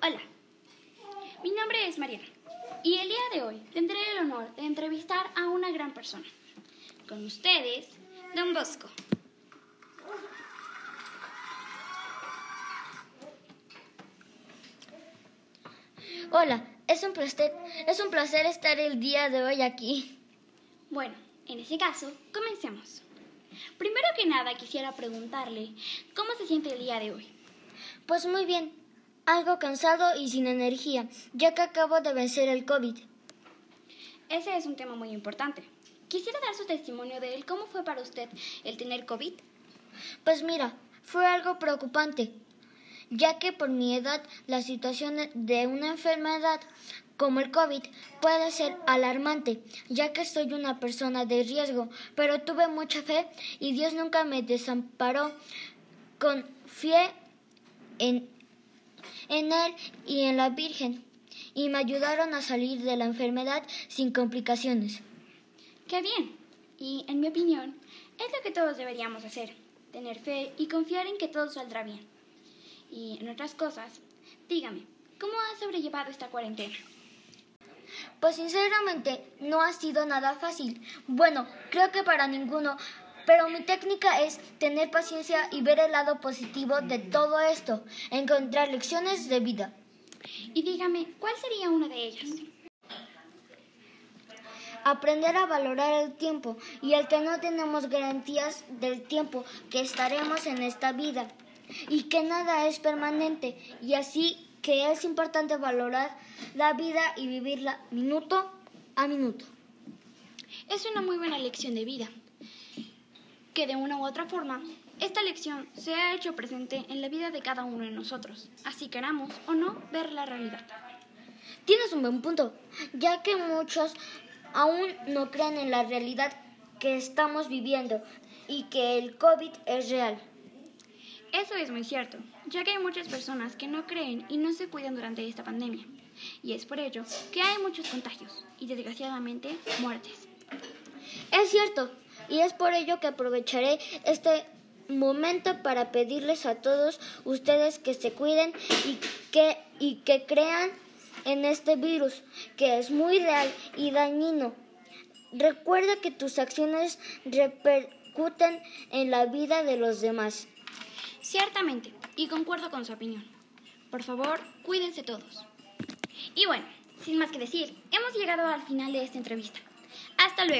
Hola, mi nombre es Mariana y el día de hoy tendré el honor de entrevistar a una gran persona. Con ustedes, Don Bosco. Hola, es un placer, es un placer estar el día de hoy aquí. Bueno, en ese caso, comencemos. Primero que nada quisiera preguntarle cómo se siente el día de hoy. Pues muy bien, algo cansado y sin energía, ya que acabo de vencer el COVID. Ese es un tema muy importante. Quisiera dar su testimonio de él. ¿Cómo fue para usted el tener COVID? Pues mira, fue algo preocupante, ya que por mi edad la situación de una enfermedad como el COVID puede ser alarmante, ya que soy una persona de riesgo, pero tuve mucha fe y Dios nunca me desamparó. Confié en, en Él y en la Virgen y me ayudaron a salir de la enfermedad sin complicaciones. ¡Qué bien! Y en mi opinión, es lo que todos deberíamos hacer, tener fe y confiar en que todo saldrá bien. Y en otras cosas, dígame, ¿cómo ha sobrellevado esta cuarentena? Pues sinceramente no ha sido nada fácil. Bueno, creo que para ninguno, pero mi técnica es tener paciencia y ver el lado positivo de todo esto, encontrar lecciones de vida. Y dígame, ¿cuál sería una de ellas? Aprender a valorar el tiempo y el que no tenemos garantías del tiempo que estaremos en esta vida y que nada es permanente y así que es importante valorar la vida y vivirla minuto a minuto. Es una muy buena lección de vida, que de una u otra forma, esta lección se ha hecho presente en la vida de cada uno de nosotros, así queramos o no ver la realidad. Tienes un buen punto, ya que muchos aún no creen en la realidad que estamos viviendo y que el COVID es real. Eso es muy cierto, ya que hay muchas personas que no creen y no se cuidan durante esta pandemia. Y es por ello que hay muchos contagios y desgraciadamente muertes. Es cierto, y es por ello que aprovecharé este momento para pedirles a todos ustedes que se cuiden y que, y que crean en este virus, que es muy real y dañino. Recuerda que tus acciones repercuten en la vida de los demás. Ciertamente, y concuerdo con su opinión. Por favor, cuídense todos. Y bueno, sin más que decir, hemos llegado al final de esta entrevista. Hasta luego.